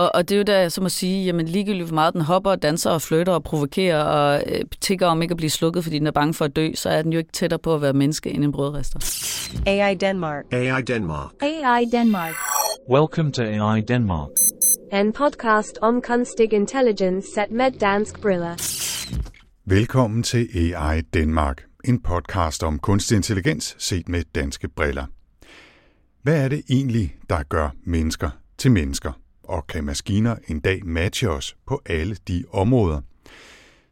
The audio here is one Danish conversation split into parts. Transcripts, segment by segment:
Og, og det er jo der, som at sige, jamen ligegyldigt hvor meget den hopper, danser og flytter og provokerer og øh, tigger om ikke at blive slukket, fordi den er bange for at dø, så er den jo ikke tættere på at være menneske end en brødrester. AI Denmark. AI Denmark. AI Denmark. Welcome to AI Denmark. En podcast om kunstig intelligens set med dansk briller. Velkommen til AI Danmark, en podcast om kunstig intelligens set med danske briller. Hvad er det egentlig, der gør mennesker til mennesker? Og kan maskiner en dag matche os på alle de områder?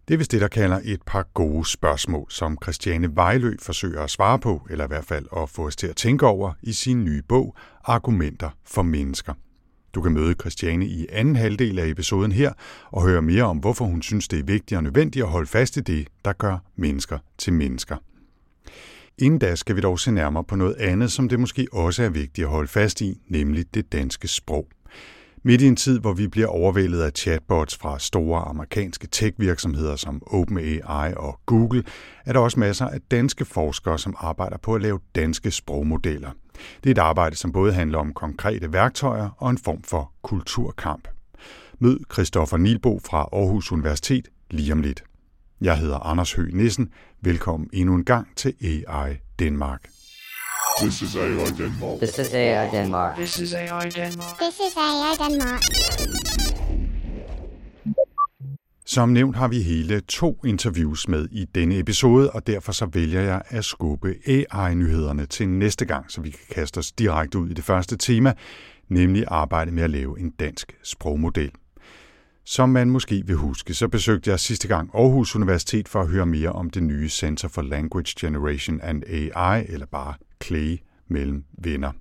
Det er vist det, der kalder et par gode spørgsmål, som Christiane Vejlø forsøger at svare på, eller i hvert fald at få os til at tænke over i sin nye bog, Argumenter for mennesker. Du kan møde Christiane i anden halvdel af episoden her og høre mere om, hvorfor hun synes, det er vigtigt og nødvendigt at holde fast i det, der gør mennesker til mennesker. Inden da skal vi dog se nærmere på noget andet, som det måske også er vigtigt at holde fast i, nemlig det danske sprog. Midt i en tid, hvor vi bliver overvældet af chatbots fra store amerikanske tech-virksomheder som OpenAI og Google, er der også masser af danske forskere, som arbejder på at lave danske sprogmodeller. Det er et arbejde, som både handler om konkrete værktøjer og en form for kulturkamp. Mød Christoffer Nilbo fra Aarhus Universitet lige om lidt. Jeg hedder Anders Høgh Nissen. Velkommen endnu en gang til AI Danmark. This is AI Denmark. This is AI Denmark. This is AI Denmark. This is AI Denmark. Som nævnt har vi hele to interviews med i denne episode, og derfor så vælger jeg at skubbe AI-nyhederne til næste gang, så vi kan kaste os direkte ud i det første tema, nemlig arbejde med at lave en dansk sprogmodel. Som man måske vil huske, så besøgte jeg sidste gang Aarhus Universitet for at høre mere om det nye Center for Language Generation and AI, eller bare CLAY, mellem venner.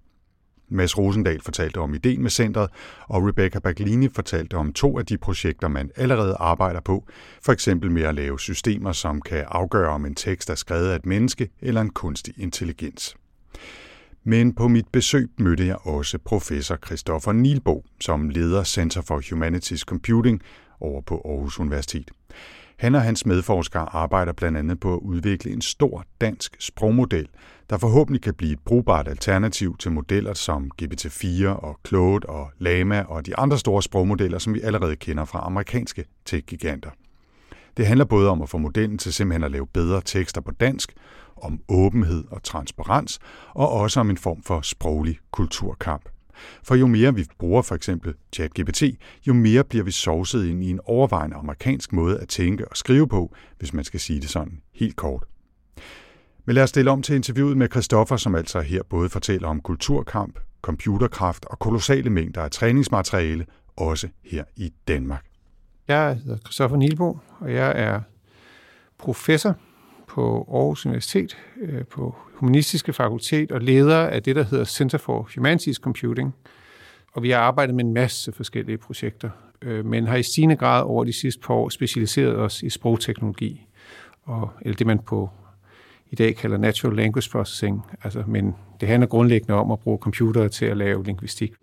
Mads Rosendal fortalte om ideen med centret, og Rebecca Baglini fortalte om to af de projekter, man allerede arbejder på, for eksempel med at lave systemer, som kan afgøre, om en tekst er skrevet af et menneske eller en kunstig intelligens. Men på mit besøg mødte jeg også professor Christoffer Nilbo, som leder Center for Humanities Computing over på Aarhus Universitet. Han og hans medforskere arbejder blandt andet på at udvikle en stor dansk sprogmodel, der forhåbentlig kan blive et brugbart alternativ til modeller som GPT-4 og Claude og Lama og de andre store sprogmodeller, som vi allerede kender fra amerikanske tech-giganter. Det handler både om at få modellen til simpelthen at lave bedre tekster på dansk, om åbenhed og transparens, og også om en form for sproglig kulturkamp. For jo mere vi bruger for eksempel ChatGPT, jo mere bliver vi sovset ind i en overvejende amerikansk måde at tænke og skrive på, hvis man skal sige det sådan helt kort. Men lad os stille om til interviewet med Christoffer, som altså her både fortæller om kulturkamp, computerkraft og kolossale mængder af træningsmateriale, også her i Danmark. Jeg hedder Christoffer Nielbo, og jeg er professor på Aarhus Universitet øh, på Humanistiske Fakultet og leder af det, der hedder Center for Humanities Computing. Og vi har arbejdet med en masse forskellige projekter, øh, men har i stigende grad over de sidste par år specialiseret os i sprogteknologi, og, eller det man på i dag kalder natural language processing, altså, men det handler grundlæggende om at bruge computere til at lave lingvistik.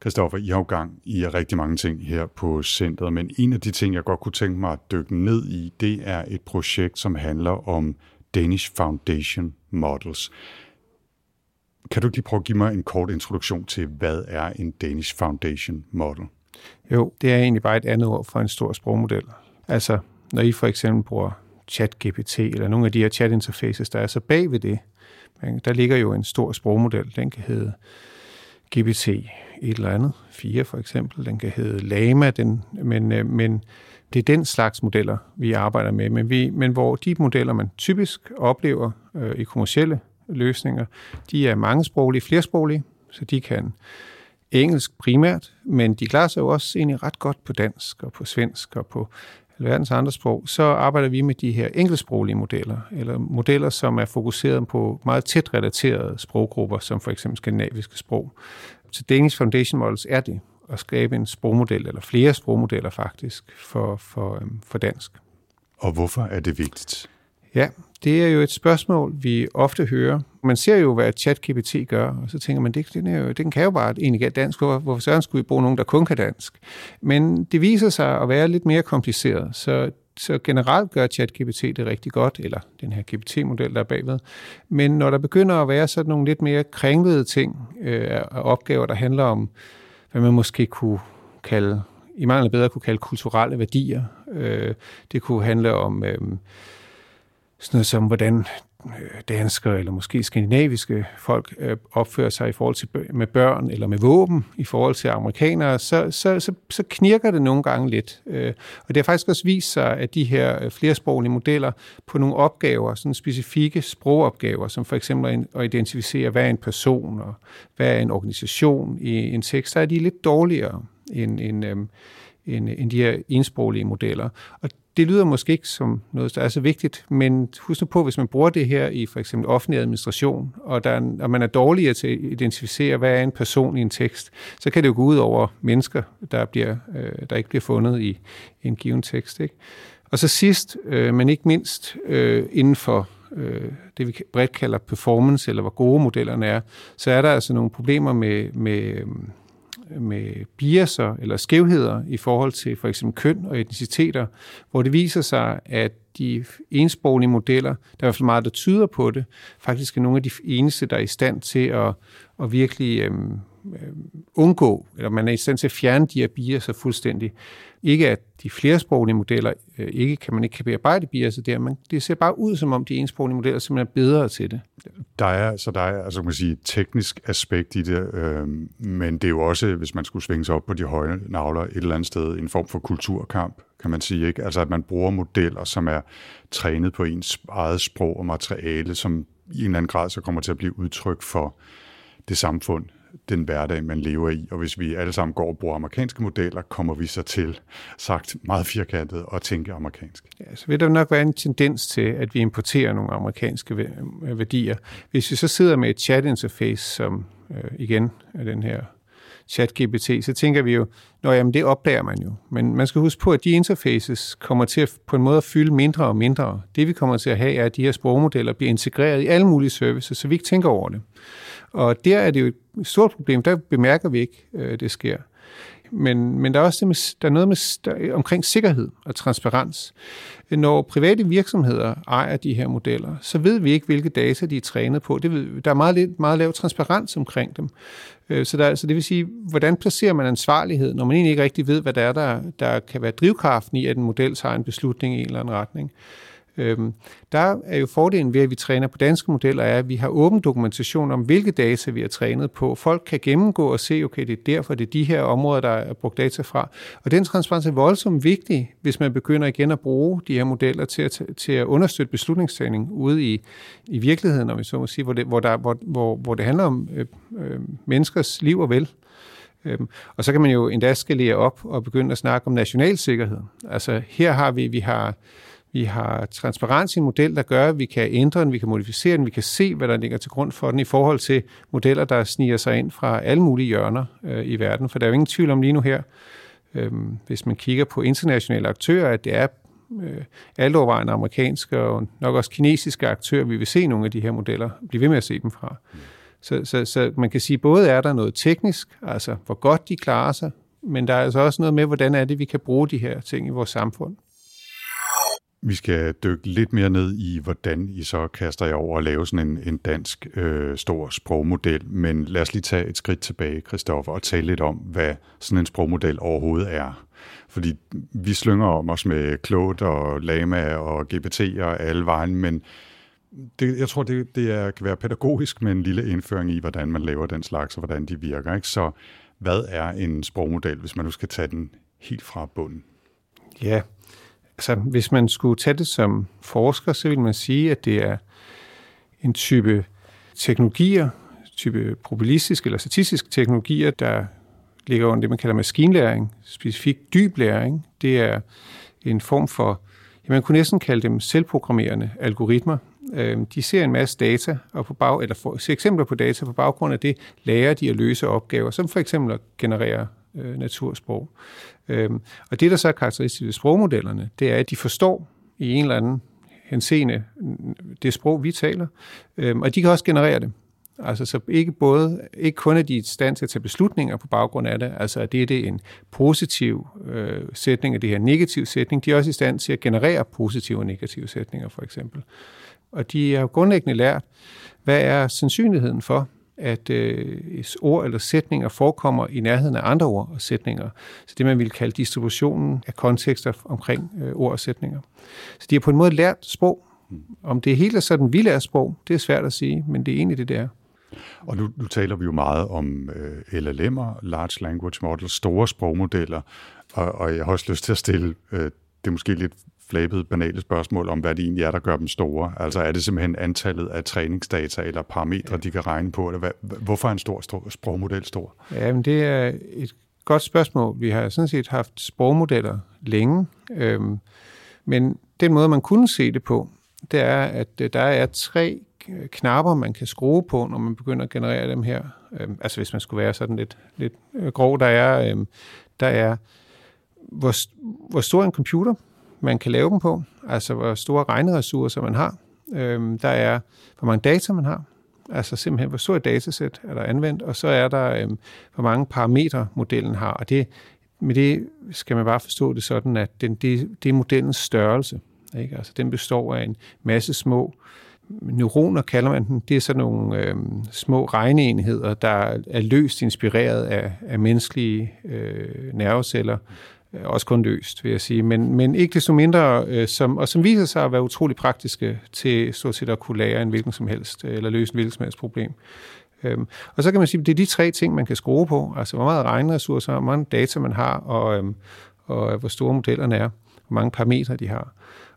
Kristoffer, I har jo gang i rigtig mange ting her på centret, men en af de ting, jeg godt kunne tænke mig at dykke ned i, det er et projekt, som handler om Danish Foundation Models. Kan du lige prøve at give mig en kort introduktion til, hvad er en Danish Foundation Model? Jo, det er egentlig bare et andet ord for en stor sprogmodel. Altså, når I for eksempel bruger ChatGPT eller nogle af de her chat-interfaces, der er så bag ved det, der ligger jo en stor sprogmodel. Den kan hedde GPT et eller andet, fire for eksempel. Den kan hedde Lama, den, men, øh, men det er den slags modeller, vi arbejder med. Men, vi, men hvor de modeller, man typisk oplever øh, i kommersielle løsninger, de er mangesproglige, flersproglige, så de kan engelsk primært, men de klarer sig jo også egentlig ret godt på dansk og på svensk og på alverdens andre sprog, så arbejder vi med de her engelsksproglige modeller, eller modeller, som er fokuseret på meget tæt relaterede sproggrupper, som for eksempel skandinaviske sprog. Så Danish Foundation Models er det, at skabe en sprogmodel, eller flere sprogmodeller faktisk, for, for, øhm, for dansk. Og hvorfor er det vigtigt? Ja, det er jo et spørgsmål, vi ofte hører. Man ser jo, hvad ChatGPT gør, og så tænker man, det, den, er jo, den kan jo bare egentlig dansk. Hvorfor, hvorfor så skulle vi bruge nogen, der kun kan dansk? Men det viser sig at være lidt mere kompliceret. Så så generelt gør ChatGPT det rigtig godt, eller den her GPT-model, der er bagved. Men når der begynder at være sådan nogle lidt mere kringlede ting øh, og opgaver, der handler om, hvad man måske kunne kalde, i mangel bedre kunne kalde kulturelle værdier. Øh, det kunne handle om øh, sådan noget som, hvordan Øh, danskere eller måske skandinaviske folk øh, opfører sig i forhold til med børn eller med våben i forhold til amerikanere, så, så, så, så knirker det nogle gange lidt. Øh, og det har faktisk også vist sig, at de her øh, flersproglige modeller på nogle opgaver, sådan specifikke sprogopgaver, som for eksempel at identificere, hvad er en person og hvad er en organisation i en tekst, så er de lidt dårligere end, end, øhm, end, end de her ensproglige modeller. Og det lyder måske ikke som noget, der er så vigtigt, men husk nu på, hvis man bruger det her i for eksempel offentlig administration, og, der er, og man er dårligere til at identificere, hvad er en person i en tekst, så kan det jo gå ud over mennesker, der, bliver, øh, der ikke bliver fundet i, i en given tekst. Ikke? Og så sidst, øh, men ikke mindst, øh, inden for øh, det, vi bredt kalder performance, eller hvor gode modellerne er, så er der altså nogle problemer med, med med biaser eller skævheder i forhold til for eksempel køn og etniciteter, hvor det viser sig, at de ensproglige modeller, der er i hvert fald meget, der tyder på det, faktisk er nogle af de eneste, der er i stand til at, at virkelig øhm, Øh, undgå, eller man er i stand til at fjerne de her biaser fuldstændig. Ikke at de flersproglige modeller øh, ikke kan man ikke kan bearbejde biaser der, men det ser bare ud som om de ensproglige modeller simpelthen er bedre til det. Der er, så der er altså, man sige, et teknisk aspekt i det, øh, men det er jo også, hvis man skulle svinge sig op på de høje navler et eller andet sted, en form for kulturkamp, kan man sige. Ikke? Altså at man bruger modeller, som er trænet på ens eget sprog og materiale, som i en eller anden grad så kommer til at blive udtryk for det samfund, den hverdag, man lever i. Og hvis vi alle sammen går og bruger amerikanske modeller, kommer vi så til, sagt meget firkantet, at tænke amerikansk. Ja, så vil der nok være en tendens til, at vi importerer nogle amerikanske værdier. Hvis vi så sidder med et chat-interface, som øh, igen er den her ChatGPT, så tænker vi jo, Nå jamen, det opdager man jo. Men man skal huske på, at de interfaces kommer til at, på en måde at fylde mindre og mindre. Det vi kommer til at have, er, at de her sprogmodeller bliver integreret i alle mulige services, så vi ikke tænker over det. Og der er det jo et stort problem. Der bemærker vi ikke, øh, det sker. Men, men der er også det med, der er noget med, der, omkring sikkerhed og transparens. Når private virksomheder ejer de her modeller, så ved vi ikke, hvilke data de er trænet på. Det ved, der er meget, lidt, meget lav transparens omkring dem. Øh, så, der, så det vil sige, hvordan placerer man ansvarlighed, når man egentlig ikke rigtig ved, hvad der er, der, der kan være drivkraften i, at en model tager en beslutning i en eller anden retning. Øhm, der er jo fordelen ved, at vi træner på danske modeller, er, at vi har åben dokumentation om, hvilke data vi har trænet på. Folk kan gennemgå og se, okay, det er derfor, det er de her områder, der er brugt data fra. Og den transparens er voldsomt vigtig, hvis man begynder igen at bruge de her modeller til at, til at understøtte beslutningstagning ude i, i virkeligheden, om vi så må sige, hvor det, hvor der, hvor, hvor, hvor det handler om øh, øh, menneskers liv og vel. Øhm, og så kan man jo endda skalere op og begynde at snakke om national sikkerhed. Altså her har vi, vi har vi har transparens i en model, der gør, at vi kan ændre den, vi kan modificere den, vi kan se, hvad der ligger til grund for den i forhold til modeller, der sniger sig ind fra alle mulige hjørner øh, i verden. For der er jo ingen tvivl om lige nu her, øh, hvis man kigger på internationale aktører, at det er øh, altovervejende amerikanske og nok også kinesiske aktører, vi vil se nogle af de her modeller, blive ved med at se dem fra. Så, så, så man kan sige, både er der noget teknisk, altså hvor godt de klarer sig, men der er altså også noget med, hvordan er det, vi kan bruge de her ting i vores samfund. Vi skal dykke lidt mere ned i, hvordan I så kaster jer over at lave sådan en, en dansk øh, stor sprogmodel. Men lad os lige tage et skridt tilbage, Christoffer, og tale lidt om, hvad sådan en sprogmodel overhovedet er. Fordi vi slynger om os med Claude og Lama og GPT og alle vejen, men det, jeg tror, det, det er, kan være pædagogisk med en lille indføring i, hvordan man laver den slags, og hvordan de virker. Ikke? Så hvad er en sprogmodel, hvis man nu skal tage den helt fra bunden? Ja, Altså, hvis man skulle tage det som forsker, så vil man sige, at det er en type teknologier, type probabilistisk eller statistisk teknologier, der ligger under det, man kalder maskinlæring, specifikt dyb læring. Det er en form for, ja, man kunne næsten kalde dem selvprogrammerende algoritmer. Øhm, de ser en masse data, og på bag, eller får, ser eksempler på data, på baggrund af det lærer de at løse opgaver, som for eksempel at generere øh, natursprog. Øhm, og det, der så er karakteristisk ved sprogmodellerne, det er, at de forstår i en eller anden henseende det sprog, vi taler, øhm, og de kan også generere det. Altså så ikke, både, ikke kun er de i stand til at tage beslutninger på baggrund af det, altså at det er det en positiv øh, sætning, og det her negativ sætning, de er også i stand til at generere positive og negative sætninger for eksempel. Og de har grundlæggende lært, hvad er sandsynligheden for, at øh, ord eller sætninger forekommer i nærheden af andre ord og sætninger. Så det, man vil kalde distributionen af kontekster omkring øh, ord og sætninger. Så de har på en måde lært sprog. Om det hele er sådan, vi lærer sprog, det er svært at sige, men det er egentlig det, der. Og nu, nu taler vi jo meget om øh, LLM'er, Large Language Models, store sprogmodeller, og, og jeg har også lyst til at stille øh, det måske lidt flabede, banale spørgsmål om, hvad det egentlig er, der gør dem store. Altså er det simpelthen antallet af træningsdata eller parametre, de kan regne på? Eller hvad, hvorfor er en stor, stor sprogmodel stor? Ja, men det er et godt spørgsmål. Vi har sådan set haft sprogmodeller længe, øhm, men den måde, man kunne se det på, det er, at øh, der er tre knapper, man kan skrue på, når man begynder at generere dem her. Øhm, altså hvis man skulle være sådan lidt, lidt øh, grov, der er, øhm, der er hvor, hvor stor en computer man kan lave dem på, altså hvor store regneressourcer man har. Øhm, der er, hvor mange data man har, altså simpelthen, hvor stort et datasæt er der anvendt, og så er der, øhm, hvor mange parametre modellen har, og det, med det skal man bare forstå det sådan, at den, det, det er modellens størrelse. Ikke? Altså, den består af en masse små neuroner, kalder man dem. Det er sådan nogle øhm, små regneenheder, der er løst inspireret af, af menneskelige øh, nerveceller, Øh, også kun løst, vil jeg sige, men, men ikke desto mindre, øh, som, og som viser sig at være utrolig praktiske til stort set at kunne lære en hvilken som helst, øh, eller løse en hvilken som helst problem. Øhm, og så kan man sige, at det er de tre ting, man kan skrue på, altså hvor meget regneressourcer, hvor mange data man har, og, øhm, og øh, hvor store modellerne er, hvor mange parametre de har.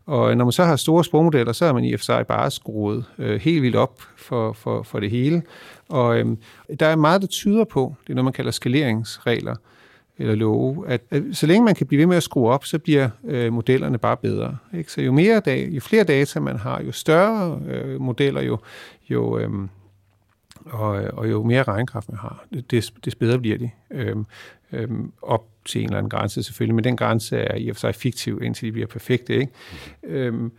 Og når man så har store sprogmodeller, så er man i og for sig bare skruet øh, helt vildt op for, for, for det hele. Og øhm, der er meget, der tyder på, det er noget, man kalder skaleringsregler, eller love, at, at så længe man kan blive ved med at skrue op, så bliver øh, modellerne bare bedre. Ikke? Så jo, mere da, jo flere data man har, jo større øh, modeller, jo, jo, øh, og, og jo mere regnkraft man har, des, des bedre bliver de. Øh, øh, op til en eller anden grænse selvfølgelig, men den grænse er i og for sig fiktiv, indtil de bliver perfekte. Ikke? Øh,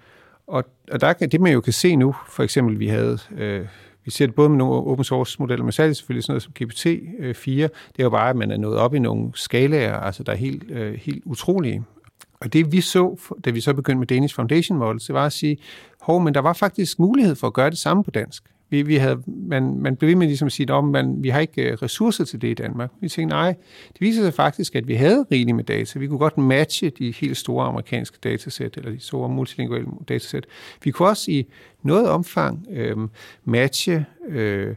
og, og der det man jo kan se nu, for eksempel vi havde... Øh, vi ser det både med nogle open source modeller, men særligt selvfølgelig sådan noget som GPT-4. Øh, det er jo bare, at man er nået op i nogle skalaer, altså der er helt, øh, helt utrolige. Og det vi så, da vi så begyndte med Danish Foundation Models, det var at sige, hov, men der var faktisk mulighed for at gøre det samme på dansk. Vi, vi havde, man, man blev ved med ligesom at sige, at man, vi har ikke øh, ressourcer til det i Danmark. Vi tænkte, nej, det viser sig faktisk, at vi havde rigeligt med data. Vi kunne godt matche de helt store amerikanske datasæt, eller de store multilinguale datasæt. Vi kunne også i noget omfang øh, matche øh,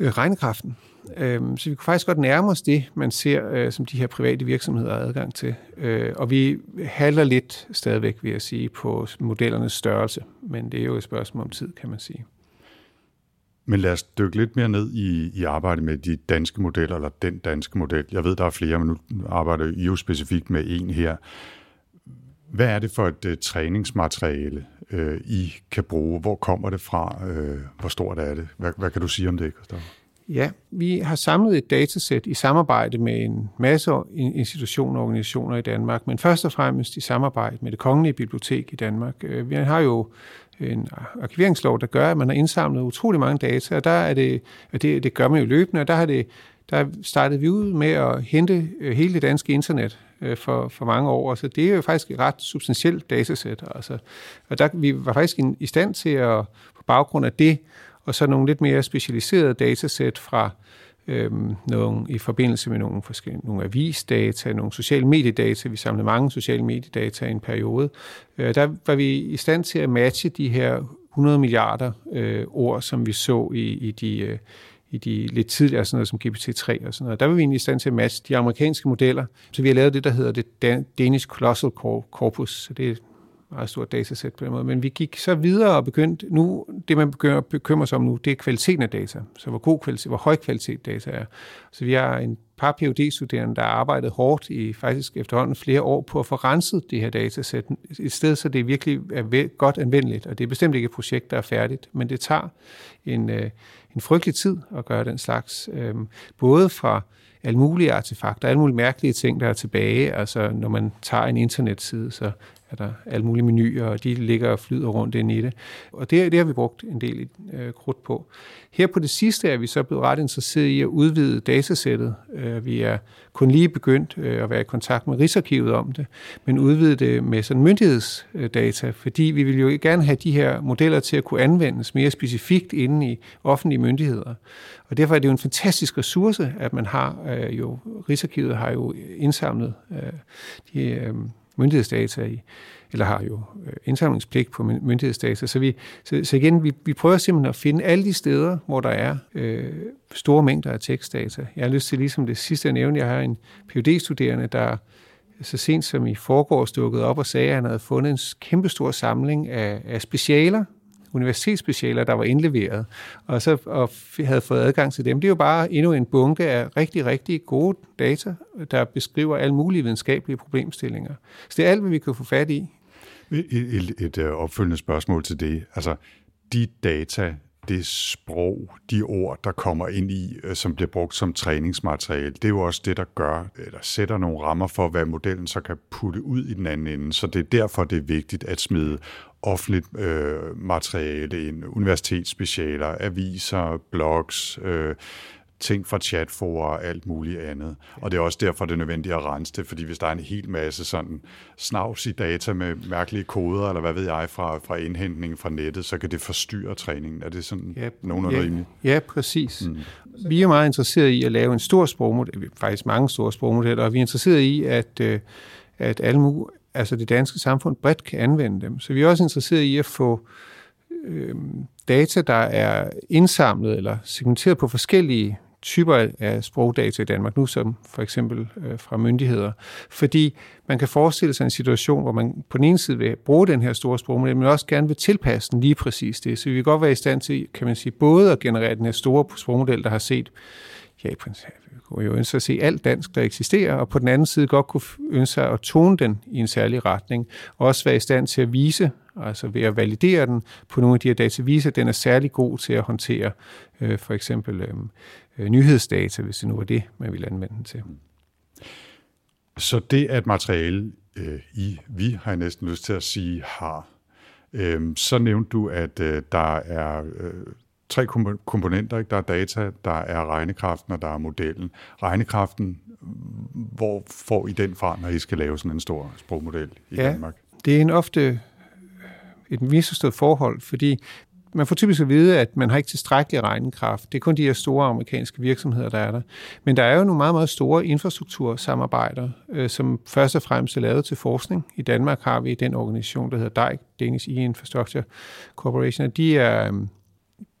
øh regnekraften. Øh, så vi kunne faktisk godt nærme os det, man ser, øh, som de her private virksomheder har adgang til. Øh, og vi halder lidt stadigvæk, vil jeg sige, på modellernes størrelse. Men det er jo et spørgsmål om tid, kan man sige. Men lad os dykke lidt mere ned i, i arbejdet med de danske modeller, eller den danske model. Jeg ved, der er flere, men nu arbejder I jo specifikt med en her. Hvad er det for et uh, træningsmateriale, uh, I kan bruge? Hvor kommer det fra? Uh, hvor stort er det? Hvad, hvad kan du sige om det, Christoffer? Ja, vi har samlet et datasæt i samarbejde med en masse institutioner og organisationer i Danmark, men først og fremmest i samarbejde med det Kongelige Bibliotek i Danmark. Øh, vi har jo en arkiveringslov, der gør, at man har indsamlet utrolig mange data, og der er det, og det, det gør man jo løbende, og der har det, der startede vi ud med at hente øh, hele det danske internet øh, for, for mange år, så det er jo faktisk et ret substantielt datasæt. Altså. Og der, vi var faktisk i stand til at, på baggrund af det, og så nogle lidt mere specialiserede datasæt fra øhm, nogle, i forbindelse med nogle, forskellige, nogle avisdata, nogle sociale mediedata. Vi samlede mange sociale mediedata i en periode. Øh, der var vi i stand til at matche de her 100 milliarder øh, ord, som vi så i, i de... Øh, i de lidt tidligere, sådan noget som GPT-3 og sådan noget. Der var vi egentlig i stand til at matche de amerikanske modeller. Så vi har lavet det, der hedder det Danish Colossal Corpus. Så det er meget stort datasæt på den måde. Men vi gik så videre og begyndte, nu, det man begynder at bekymre sig om nu, det er kvaliteten af data. Så hvor god kvalitet, hvor høj kvalitet data er. Så vi har en par phd studerende der har arbejdet hårdt i faktisk efterhånden flere år på at få renset det her datasæt. Et sted, så det virkelig er godt anvendeligt. Og det er bestemt ikke et projekt, der er færdigt, men det tager en, øh, en frygtelig tid at gøre den slags. Øhm, både fra alle mulige artefakter, alle mulige mærkelige ting, der er tilbage. Altså, når man tager en internetside, så er der alle mulige menuer, og de ligger og flyder rundt ind i det. Og det, det har vi brugt en del øh, krudt på. Her på det sidste er vi så blevet ret interesseret i at udvide datasættet. Øh, vi er kun lige begyndt øh, at være i kontakt med Rigsarkivet om det, men udvide det med sådan myndighedsdata, fordi vi vil jo gerne have de her modeller til at kunne anvendes mere specifikt inde i offentlige myndigheder. Og derfor er det jo en fantastisk ressource, at man har øh, jo, Rigsarkivet har jo indsamlet øh, de øh, myndighedsdata i, eller har jo øh, indsamlingspligt på myndighedsdata. Så, vi, så, så igen, vi, vi prøver simpelthen at finde alle de steder, hvor der er øh, store mængder af tekstdata. Jeg har lyst til, ligesom det sidste jeg nævnte, jeg har en phd studerende der så sent som i forgårs dukkede op og sagde, at han havde fundet en kæmpestor samling af, af specialer, universitetsspecialer, der var indleveret, og så og havde fået adgang til dem. Det er jo bare endnu en bunke af rigtig, rigtig gode data, der beskriver alle mulige videnskabelige problemstillinger. Så det er alt, hvad vi kan få fat i. Et, et, et øh, opfølgende spørgsmål til det. Altså, de data, det sprog, de ord, der kommer ind i, øh, som bliver brugt som træningsmateriale, det er jo også det, der gør, eller sætter nogle rammer for, hvad modellen så kan putte ud i den anden ende. Så det er derfor, det er vigtigt at smide offentligt øh, materiale ind, universitetsspecialer, aviser, blogs, øh, ting fra chatforer og alt muligt andet. Og det er også derfor, det er nødvendigt at rense det, fordi hvis der er en hel masse sådan snavs i data med mærkelige koder, eller hvad ved jeg, fra, fra indhentning fra nettet, så kan det forstyrre træningen. Er det sådan ja, nogenlunde ja, rimeligt? Ja, præcis. Mm. Vi er meget interesseret i at lave en stor sprogmodel, faktisk mange store sprogmodeller, og vi er interesseret i, at, øh, at alle, altså det danske samfund bredt kan anvende dem. Så vi er også interesseret i at få øh, data, der er indsamlet eller segmenteret på forskellige typer af sprogdata i Danmark nu, som for eksempel øh, fra myndigheder. Fordi man kan forestille sig en situation, hvor man på den ene side vil bruge den her store sprogmodel, men også gerne vil tilpasse den lige præcis det. Så vi vil godt være i stand til, kan man sige, både at generere den her store sprogmodel, der har set ja, i princippet kunne jo ønske at se alt dansk, der eksisterer, og på den anden side godt kunne ønske sig at tone den i en særlig retning, og også være i stand til at vise, altså ved at validere den på nogle af de her data, vise, at den er særlig god til at håndtere øh, for eksempel øhm, øh, nyhedsdata, hvis det nu var det, man vil anvende den til. Så det at materiale, øh, I, vi har jeg næsten lyst til at sige, har, øh, så nævnte du, at øh, der er øh, tre komponenter. Ikke? Der er data, der er regnekraften, og der er modellen. Regnekraften, hvor får I den fra, når I skal lave sådan en stor sprogmodel i ja, Danmark? det er en ofte et misforstået forhold, fordi man får typisk at vide, at man har ikke tilstrækkelig regnekraft. Det er kun de her store amerikanske virksomheder, der er der. Men der er jo nogle meget, meget store infrastruktursamarbejder, øh, som først og fremmest er lavet til forskning. I Danmark har vi den organisation, der hedder DIC, Danish E-Infrastructure Corporation, og de er, øh,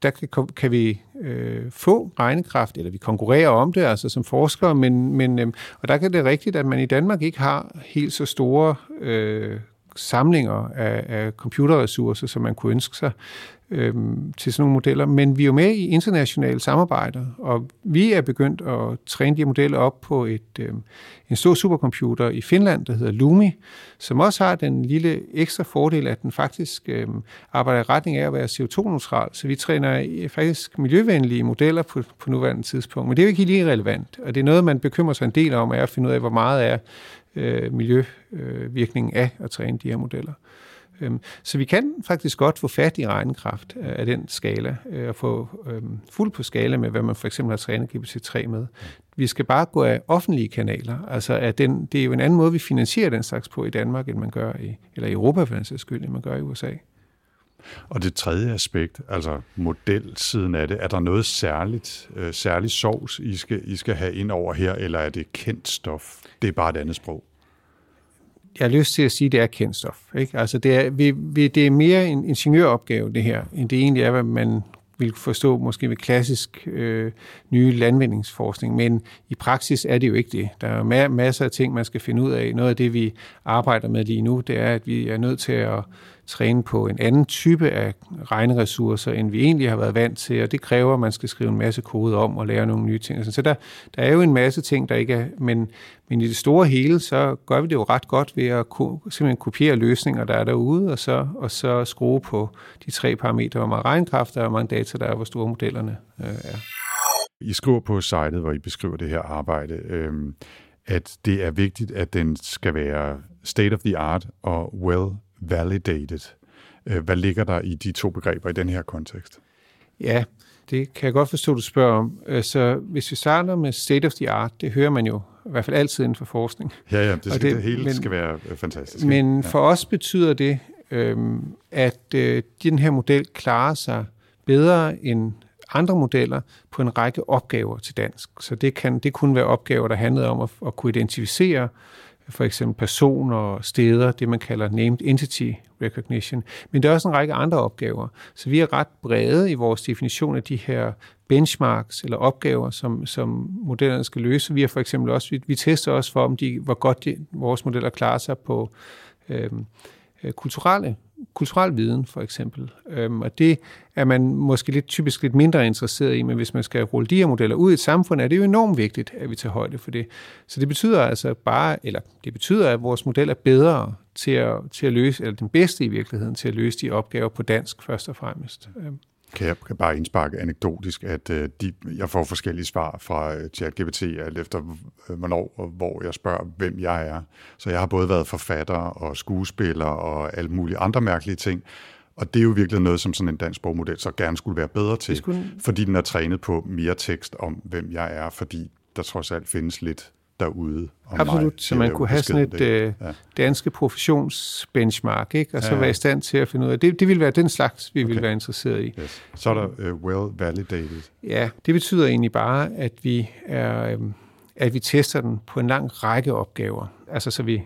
der kan, kan vi øh, få regnekraft, eller vi konkurrerer om det, altså som forskere, men, men øh, og der kan det rigtigt, at man i Danmark ikke har helt så store øh, samlinger af, af computerressourcer, som man kunne ønske sig øhm, til sådan nogle modeller. Men vi er jo med i internationale samarbejder, og vi er begyndt at træne de modeller op på et, øhm, en stor supercomputer i Finland, der hedder Lumi, som også har den lille ekstra fordel, at den faktisk øhm, arbejder i retning af at være CO2-neutral. Så vi træner faktisk miljøvenlige modeller på, på nuværende tidspunkt. Men det er jo ikke lige relevant, og det er noget, man bekymrer sig en del om, er at finde ud af, hvor meget er øh, miljøvirkningen af at træne de her modeller. Øhm, så vi kan faktisk godt få fat i regnekraft af den skala, øh, og få øhm, fuld på skala med, hvad man for eksempel har trænet GPT-3 med. Vi skal bare gå af offentlige kanaler. Altså, at den, det er jo en anden måde, vi finansierer den slags på i Danmark, end man gør i, eller i Europa for den sags skyld, end man gør i USA. Og det tredje aspekt, altså modelsiden af det, er der noget særligt, øh, særligt sovs, I skal, I skal have ind over her, eller er det kendt stof? Det er bare et andet sprog jeg har lyst til at sige, at det er kendt stof. Ikke? Altså det, er, vi, vi, det er mere en ingeniøropgave, det her, end det egentlig er, hvad man vil forstå måske ved klassisk øh, nye landvindingsforskning, men i praksis er det jo ikke det. Der er ma- masser af ting, man skal finde ud af. Noget af det, vi arbejder med lige nu, det er, at vi er nødt til at træne på en anden type af regneressourcer, end vi egentlig har været vant til, og det kræver, at man skal skrive en masse kode om og lære nogle nye ting. Så der, der er jo en masse ting, der ikke er, men, men i det store hele, så gør vi det jo ret godt ved at ko, simpelthen kopiere løsninger, der er derude, og så, og så skrue på de tre parametre, hvor meget regnkraft der er, hvor mange data der er, hvor store modellerne øh, er. I skriver på sitet, hvor I beskriver det her arbejde, øh, at det er vigtigt, at den skal være state of the art og well validated. Øh, hvad ligger der i de to begreber i den her kontekst? Ja, det kan jeg godt forstå, du spørger om. Så hvis vi starter med state of the art, det hører man jo i hvert fald altid inden for forskning. Ja, ja, det, skal, det, det hele men, skal være øh, fantastisk. Men ja. for os betyder det, øhm, at øh, den her model klarer sig bedre end andre modeller på en række opgaver til dansk. Så det, kan, det kunne være opgaver, der handlede om at, at kunne identificere for eksempel personer og steder, det man kalder named entity recognition. Men der er også en række andre opgaver. Så vi er ret brede i vores definition af de her benchmarks eller opgaver, som, som modellerne skal løse. Vi er for eksempel også, vi, vi tester også for, om de, hvor godt de, vores modeller klarer sig på øhm, øh, kulturelle kulturel viden, for eksempel. Øhm, og det er man måske lidt typisk lidt mindre interesseret i, men hvis man skal rulle de her modeller ud i et samfund, er det jo enormt vigtigt, at vi tager højde for det. Så det betyder altså bare, eller det betyder, at vores model er bedre til at, til at løse, eller den bedste i virkeligheden, til at løse de opgaver på dansk først og fremmest. Øhm kan jeg kan bare indsparke anekdotisk, at øh, de, jeg får forskellige svar fra øh, ChatGPT, alt efter øh, hvornår og hvor jeg spørger, hvem jeg er. Så jeg har både været forfatter og skuespiller og alle mulige andre mærkelige ting. Og det er jo virkelig noget, som sådan en dansk sprogmodel så gerne skulle være bedre til, skulle... fordi den er trænet på mere tekst om, hvem jeg er, fordi der trods alt findes lidt derude. Absolut, mig, så man kunne have sådan et øh, ja. danske professionsbenchmark, ikke? og så ja. være i stand til at finde ud af, det, det ville være den slags, vi okay. ville være interesseret i. Yes. Så er der uh, well validated. Ja, det betyder egentlig bare, at vi, er, um, at vi tester den på en lang række opgaver. Altså så vi,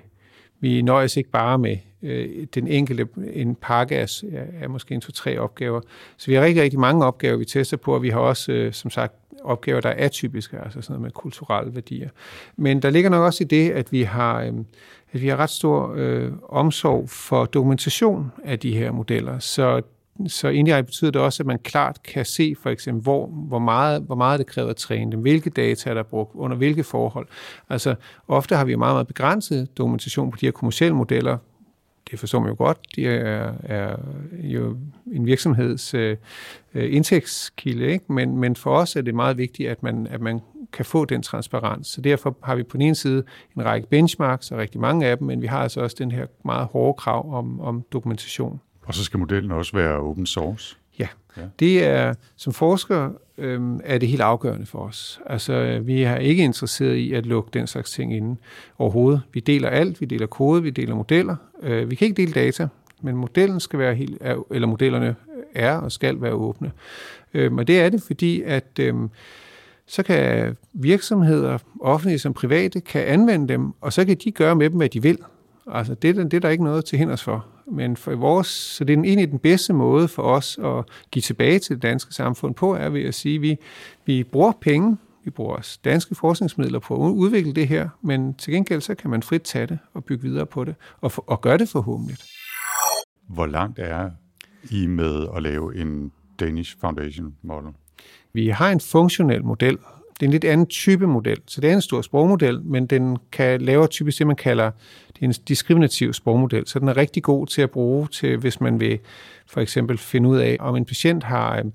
vi nøjes ikke bare med øh, den enkelte, en pakke af, af måske en to-tre opgaver. Så vi har rigtig, rigtig mange opgaver, vi tester på, og vi har også, øh, som sagt, opgaver, der er atypiske, altså sådan noget med kulturelle værdier. Men der ligger nok også i det, at vi har, øh, at vi har ret stor øh, omsorg for dokumentation af de her modeller. Så så indirekte betyder det også, at man klart kan se for eksempel, hvor, hvor, meget, hvor meget det kræver at træne dem, hvilke data er der brugt, under hvilke forhold. Altså ofte har vi meget, meget begrænset dokumentation på de her kommersielle modeller, det forstår man jo godt, de er, er jo en virksomheds øh, indtægtskilde, ikke? Men, men for os er det meget vigtigt, at man, at man kan få den transparens. Så derfor har vi på den ene side en række benchmarks, og rigtig mange af dem, men vi har altså også den her meget hårde krav om, om dokumentation. Og så skal modellen også være open source? Ja, ja. det er, som forsker øhm, er det helt afgørende for os. Altså, vi er ikke interesseret i at lukke den slags ting inde overhovedet. Vi deler alt, vi deler kode, vi deler modeller. Øh, vi kan ikke dele data, men modellen skal være helt, eller modellerne er og skal være åbne. Øhm, og det er det, fordi at øhm, så kan virksomheder, offentlige som private, kan anvende dem, og så kan de gøre med dem, hvad de vil. Altså, det, det er der ikke noget til hinders for. Men for vores, så det er egentlig den bedste måde for os at give tilbage til det danske samfund på, er ved at sige, at vi, vi bruger penge, vi bruger danske forskningsmidler på at udvikle det her, men til gengæld så kan man frit tage det og bygge videre på det, og, for, og gøre det forhåbentlig. Hvor langt er I med at lave en Danish Foundation Model? Vi har en funktionel model, det er en lidt anden type model. Så det er en stor sprogmodel, men den kan lave typisk det, man kalder det er en diskriminativ sprogmodel. Så den er rigtig god til at bruge til, hvis man vil for eksempel finde ud af, om en patient har øhm,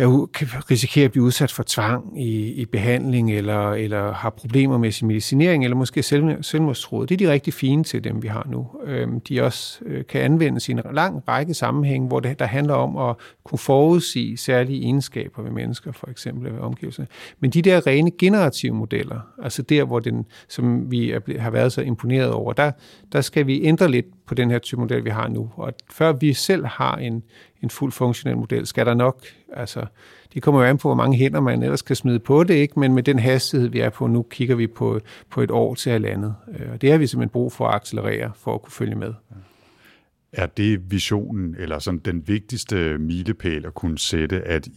øh, kan risikere at blive udsat for tvang i, i behandling, eller, eller har problemer med sin medicinering, eller måske selv, selvmordstroet. Det er de rigtig fine til dem, vi har nu. Øhm, de også øh, kan anvendes i en lang række sammenhæng, hvor det, der handler om at kunne forudsige særlige egenskaber ved mennesker, for eksempel ved omgivelserne. Men de der rene generative modeller, altså der, hvor den, som vi er, har været så imponeret over, der, der skal vi ændre lidt på den her type model, vi har nu. Og før vi selv har en, en fuld funktionel model, skal der nok, altså, det kommer jo an på, hvor mange hænder man ellers kan smide på det, ikke? men med den hastighed, vi er på nu, kigger vi på, på et år til halvandet. Øh, og det har vi simpelthen brug for at accelerere, for at kunne følge med. Er det visionen, eller sådan den vigtigste milepæl at kunne sætte, at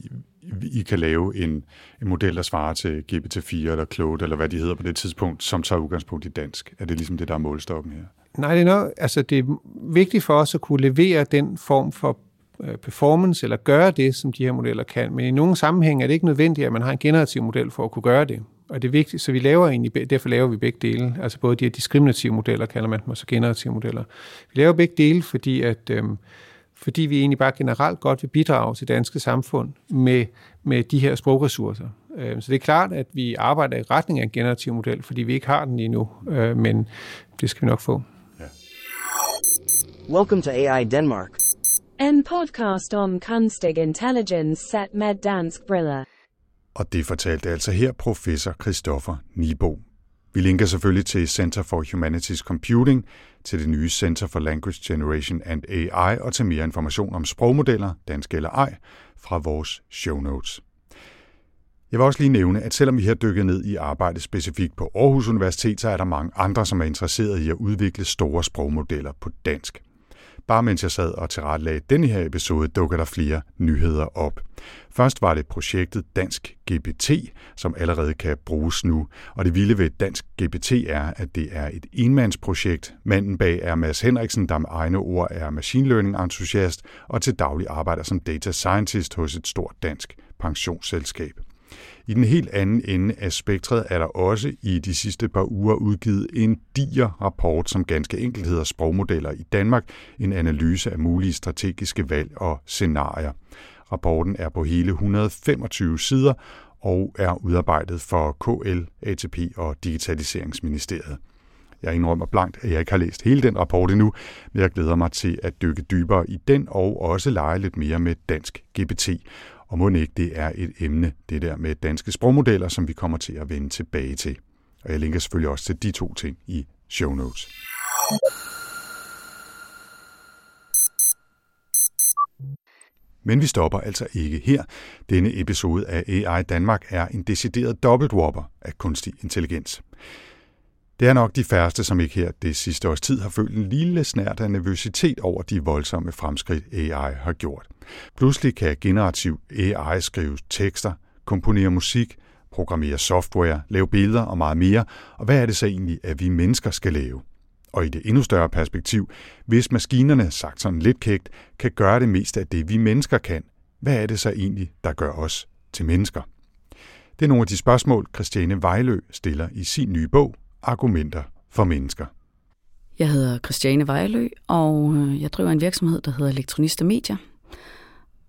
i kan lave en, en model, der svarer til GPT-4 eller Claude, eller hvad de hedder på det tidspunkt, som tager udgangspunkt i dansk? Er det ligesom det, der er målstokken her? Nej, det er, nok, altså det er vigtigt for os at kunne levere den form for øh, performance, eller gøre det, som de her modeller kan. Men i nogle sammenhænge er det ikke nødvendigt, at man har en generativ model for at kunne gøre det. Og det er vigtigt, så vi laver egentlig, derfor laver vi begge dele. Altså både de her diskriminative modeller, kalder man dem, og så generative modeller. Vi laver begge dele, fordi at øhm, fordi vi egentlig bare generelt godt vil bidrage til danske samfund med, med de her sprogressourcer. Øh, så det er klart, at vi arbejder i retning af en generativ model, fordi vi ikke har den lige nu, øh, men det skal vi nok få. Welcome to AI Denmark. En podcast om kunstig intelligens set med dansk briller. Og det fortalte altså her professor Christoffer Nibo. Vi linker selvfølgelig til Center for Humanities Computing, til det nye Center for Language Generation and AI og til mere information om sprogmodeller, dansk eller ej, fra vores show notes. Jeg vil også lige nævne, at selvom vi har dykket ned i arbejdet specifikt på Aarhus Universitet, så er der mange andre, som er interesseret i at udvikle store sprogmodeller på dansk. Bare mens jeg sad og tilrettelagde denne her episode, dukker der flere nyheder op. Først var det projektet Dansk GPT, som allerede kan bruges nu. Og det vilde ved Dansk GPT er, at det er et enmandsprojekt. Manden bag er Mads Henriksen, der med egne ord er machine learning entusiast og til daglig arbejder som data scientist hos et stort dansk pensionsselskab. I den helt anden ende af spektret er der også i de sidste par uger udgivet en diger rapport, som ganske enkelt hedder Sprogmodeller i Danmark, en analyse af mulige strategiske valg og scenarier. Rapporten er på hele 125 sider og er udarbejdet for KL, ATP og Digitaliseringsministeriet. Jeg indrømmer blankt, at jeg ikke har læst hele den rapport endnu, men jeg glæder mig til at dykke dybere i den og også lege lidt mere med dansk GPT. Og må ikke det er et emne, det der med danske sprogmodeller, som vi kommer til at vende tilbage til. Og jeg linker selvfølgelig også til de to ting i show notes. Men vi stopper altså ikke her. Denne episode af AI Danmark er en decideret dobbeltwopper af kunstig intelligens. Det er nok de færreste, som ikke her det sidste års tid har følt en lille snært af nervøsitet over de voldsomme fremskridt AI har gjort. Pludselig kan generativ AI skrive tekster, komponere musik, programmere software, lave billeder og meget mere, og hvad er det så egentlig, at vi mennesker skal lave? Og i det endnu større perspektiv, hvis maskinerne, sagt sådan lidt kægt, kan gøre det meste af det, vi mennesker kan, hvad er det så egentlig, der gør os til mennesker? Det er nogle af de spørgsmål, Christiane Vejlø stiller i sin nye bog, Argumenter for mennesker. Jeg hedder Christiane Vejlø, og øh, jeg driver en virksomhed, der hedder Elektronista Media.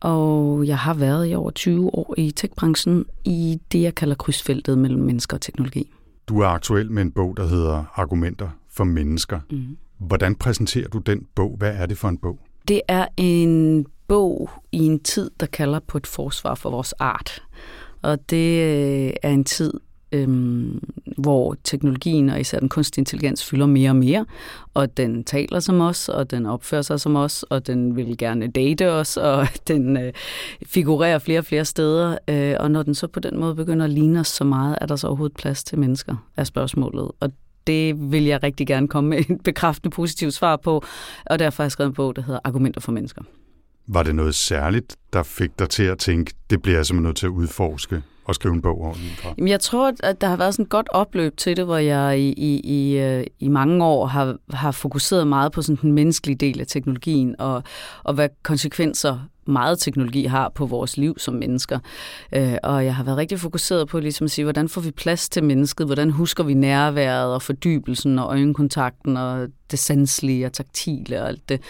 Og jeg har været i over 20 år i techbranchen i det, jeg kalder krydsfeltet mellem mennesker og teknologi. Du er aktuel med en bog, der hedder Argumenter for mennesker. Mm. Hvordan præsenterer du den bog? Hvad er det for en bog? Det er en bog i en tid, der kalder på et forsvar for vores art. Og det øh, er en tid, øhm, hvor teknologien og især den kunstige intelligens fylder mere og mere, og den taler som os, og den opfører sig som os, og den vil gerne date os, og den øh, figurerer flere og flere steder, øh, og når den så på den måde begynder at ligne os så meget, er der så overhovedet plads til mennesker, er spørgsmålet. Og det vil jeg rigtig gerne komme med et bekræftende positivt svar på, og derfor har jeg skrevet en bog, der hedder Argumenter for mennesker. Var det noget særligt, der fik dig til at tænke, det bliver jeg simpelthen nødt til at udforske? At skrive en bog ovenfra? Jamen, jeg tror, at der har været sådan et godt opløb til det, hvor jeg i, i, i, øh, i mange år har, har fokuseret meget på sådan den menneskelige del af teknologien, og, og hvad konsekvenser meget teknologi har på vores liv som mennesker. Øh, og jeg har været rigtig fokuseret på ligesom at sige, hvordan får vi plads til mennesket? Hvordan husker vi nærværet og fordybelsen og øjenkontakten og det sanselige og taktile og alt det,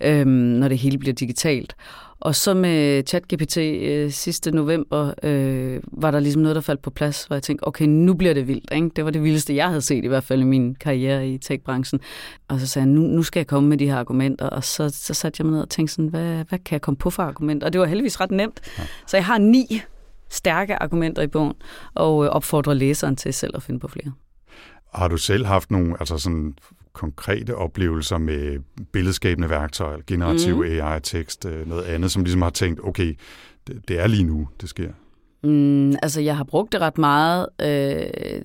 øh, når det hele bliver digitalt. Og så med ChatGPT øh, sidste november, øh, var der ligesom noget, der faldt på plads, hvor jeg tænkte, okay, nu bliver det vildt. Ikke? Det var det vildeste, jeg havde set i hvert fald i min karriere i tech-branchen. Og så sagde jeg, nu, nu skal jeg komme med de her argumenter. Og så, så satte jeg mig ned og tænkte sådan, hvad, hvad kan jeg komme på for argumenter? Og det var heldigvis ret nemt. Ja. Så jeg har ni stærke argumenter i bogen, og øh, opfordrer læseren til selv at finde på flere. Har du selv haft nogle altså sådan konkrete oplevelser med billedskabende værktøjer, generativ mm. AI-tekst, øh, noget andet, som ligesom har tænkt, okay, det, det er lige nu, det sker? Mm, altså, jeg har brugt det ret meget. Øh,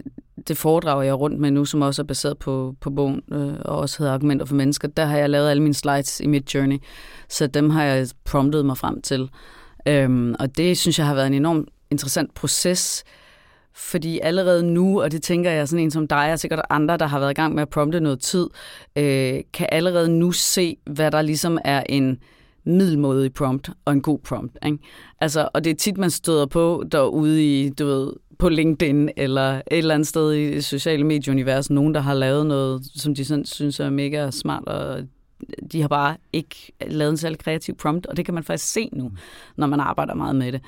det foredrag, jeg er rundt med nu, som også er baseret på, på bogen, øh, og også hedder Argumenter for Mennesker, der har jeg lavet alle mine slides i mit journey, så dem har jeg promptet mig frem til. Øhm, og det synes jeg har været en enorm interessant proces, fordi allerede nu, og det tænker jeg sådan en som dig, og sikkert andre, der har været i gang med at prompte noget tid, øh, kan allerede nu se, hvad der ligesom er en middelmådig prompt og en god prompt. Ikke? Altså, og det er tit, man støder på derude i, du ved, på LinkedIn eller et eller andet sted i sociale medieunivers, nogen, der har lavet noget, som de sådan synes er mega smart og de har bare ikke lavet en særlig kreativ prompt, og det kan man faktisk se nu, når man arbejder meget med det.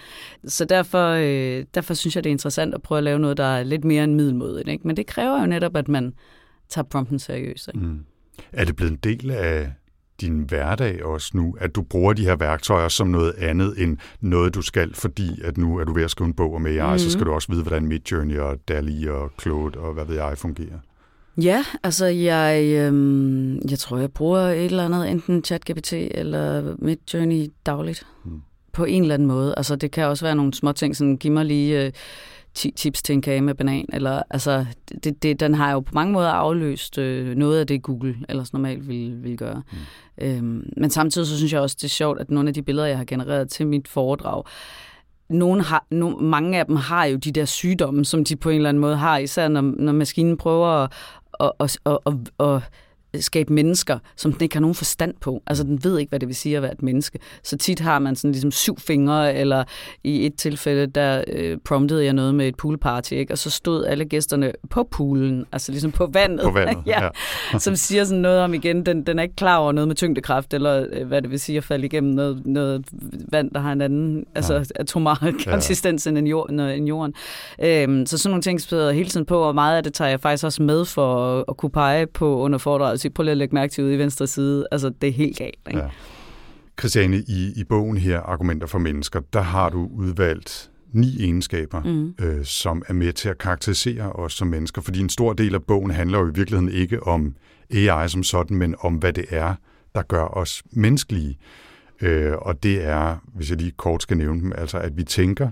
Så derfor, øh, derfor synes jeg, det er interessant at prøve at lave noget, der er lidt mere end middelmodigt. Ikke? Men det kræver jo netop, at man tager prompten seriøst. Ikke? Mm. Er det blevet en del af din hverdag også nu, at du bruger de her værktøjer som noget andet end noget, du skal, fordi at nu er du ved at skrive en bog om AI, mm-hmm. så skal du også vide, hvordan Midjourney og DALI og Claude og hvad ved jeg fungerer. Ja, altså jeg, øhm, jeg tror, jeg bruger et eller andet, enten ChatGPT eller Midjourney dagligt. Mm. På en eller anden måde. Altså det kan også være nogle små ting, sådan giv mig lige øh, 10 tips til en kage med banan. Eller, altså, det, det, den har jo på mange måder afløst øh, noget af det, Google ellers normalt ville, ville gøre. Mm. Øhm, men samtidig så synes jeg også, det er sjovt, at nogle af de billeder, jeg har genereret til mit foredrag, nogle har, no, mange af dem har jo de der sygdomme, som de på en eller anden måde har, især når, når maskinen prøver at, at, at, at, at, skabe mennesker, som den ikke har nogen forstand på. Altså, den ved ikke, hvad det vil sige at være et menneske. Så tit har man sådan ligesom syv fingre, eller i et tilfælde, der øh, promptede jeg noget med et poolparty, ikke? og så stod alle gæsterne på poolen, altså ligesom på vandet. På vandet, ja. ja. som siger sådan noget om igen, den, den er ikke klar over noget med tyngdekraft, eller øh, hvad det vil sige at falde igennem noget, noget vand, der har en anden altså, ja. atomar konsistens ja. end, jord, end jorden. Øhm, så sådan nogle ting spiller hele tiden på, og meget af det tager jeg faktisk også med for at, at kunne pege på under foredraget sige, prøv lige at lægge mærke til ude i venstre side. Altså, det er helt galt. Ikke? Ja. Christiane, i, i bogen her, Argumenter for Mennesker, der har du udvalgt ni egenskaber, mm. øh, som er med til at karakterisere os som mennesker. Fordi en stor del af bogen handler jo i virkeligheden ikke om AI som sådan, men om hvad det er, der gør os menneskelige. Øh, og det er, hvis jeg lige kort skal nævne dem, altså at vi tænker,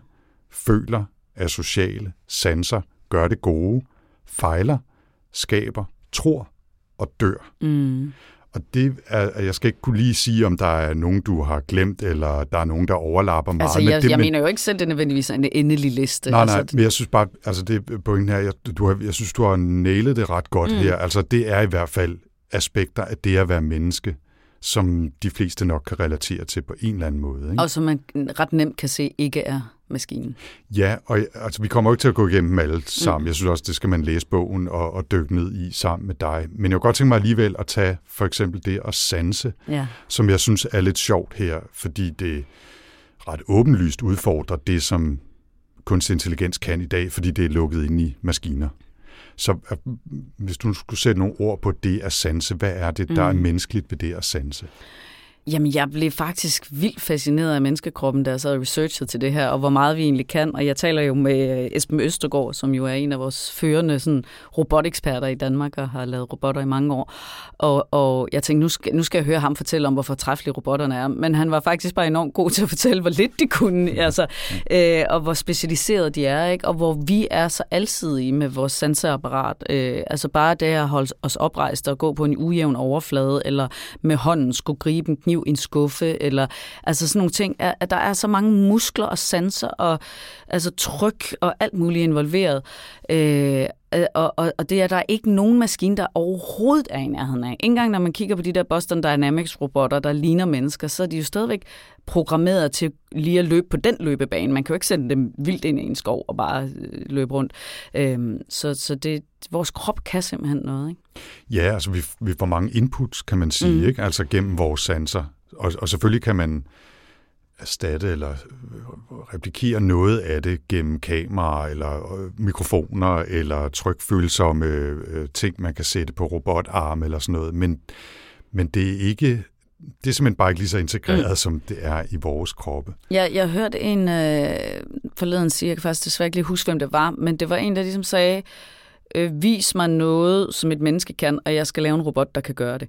føler, er sociale, sanser, gør det gode, fejler, skaber, tror og dør. Mm. Og det er, jeg skal ikke kunne lige sige, om der er nogen, du har glemt, eller der er nogen, der overlapper meget. Altså, jeg, men det, jeg men, mener jo ikke selv, det er nødvendigvis en endelig liste. Nej, nej, altså, men jeg synes bare, altså det pointen her, jeg, du har, jeg synes, du har nailet det ret godt mm. her. Altså, det er i hvert fald aspekter af det at være menneske, som de fleste nok kan relatere til på en eller anden måde. Ikke? Og som man ret nemt kan se ikke er maskinen. Ja, og altså, vi kommer jo ikke til at gå igennem alle sammen. Mm. Jeg synes også, det skal man læse bogen og, og dykke ned i sammen med dig. Men jeg kunne godt tænke mig alligevel at tage for eksempel det at sanse, ja. som jeg synes er lidt sjovt her, fordi det ret åbenlyst udfordrer det, som kunstig intelligens kan i dag, fordi det er lukket ind i maskiner. Så øh, hvis du skulle sætte nogle ord på det at sanse, hvad er det, der mm. er menneskeligt ved det at sanse? Jamen, jeg blev faktisk vildt fascineret af menneskekroppen, da jeg sad og researchede til det her, og hvor meget vi egentlig kan. Og jeg taler jo med Esben Østergaard, som jo er en af vores førende sådan, roboteksperter i Danmark, og har lavet robotter i mange år. Og, og jeg tænkte, nu skal, nu skal jeg høre ham fortælle om, hvor fortræffelige robotterne er. Men han var faktisk bare enormt god til at fortælle, hvor lidt de kunne, altså, øh, og hvor specialiseret de er, ikke? og hvor vi er så alsidige med vores sensorapparat. Øh, altså bare det at holde os oprejst og gå på en ujævn overflade, eller med hånden skulle gribe en kniv i en skuffe, eller altså sådan nogle ting, at der er så mange muskler og sanser, og altså tryk og alt muligt involveret. Øh, og, og, og det er der ikke nogen maskine, der overhovedet er i nærheden af. Ikke engang når man kigger på de der Boston Dynamics-robotter, der ligner mennesker, så er de jo stadigvæk programmeret til lige at løbe på den løbebane. Man kan jo ikke sende dem vildt ind i en skov og bare øh, løbe rundt. Øhm, så så det, vores krop kan simpelthen noget. Ikke? Ja, altså vi, vi får mange inputs, kan man sige, mm. ikke? altså gennem vores sanser. Og, og selvfølgelig kan man erstatte eller øh, replikere noget af det gennem kameraer eller øh, mikrofoner eller trykfølsomme øh, ting, man kan sætte på robotarm eller sådan noget. Men, men det er ikke det er simpelthen bare ikke lige så integreret, mm. som det er i vores kroppe. Ja, jeg hørte en øh, forleden sige, jeg kan faktisk desværre ikke lige huske, hvem det var, men det var en, der ligesom sagde, øh, vis mig noget, som et menneske kan, og jeg skal lave en robot, der kan gøre det.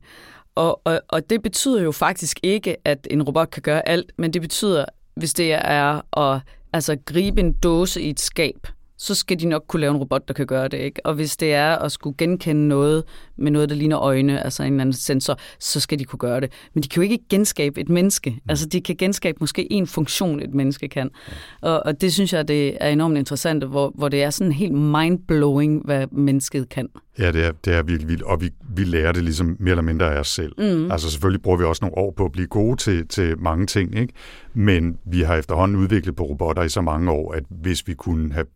Og, og, og det betyder jo faktisk ikke, at en robot kan gøre alt, men det betyder, hvis det er at altså, gribe en dåse i et skab, så skal de nok kunne lave en robot, der kan gøre det. Ikke? Og hvis det er at skulle genkende noget med noget, der ligner øjne, altså en eller anden sensor, så skal de kunne gøre det. Men de kan jo ikke genskabe et menneske. Mm. Altså de kan genskabe måske en funktion, et menneske kan. Og, og det synes jeg, det er enormt interessant, hvor, hvor det er sådan helt mind-blowing, hvad mennesket kan. Ja, det er, det er virkelig vildt, og vi, vi lærer det ligesom mere eller mindre af os selv. Mm. Altså selvfølgelig bruger vi også nogle år på at blive gode til, til mange ting, ikke? men vi har efterhånden udviklet på robotter i så mange år, at hvis vi kunne have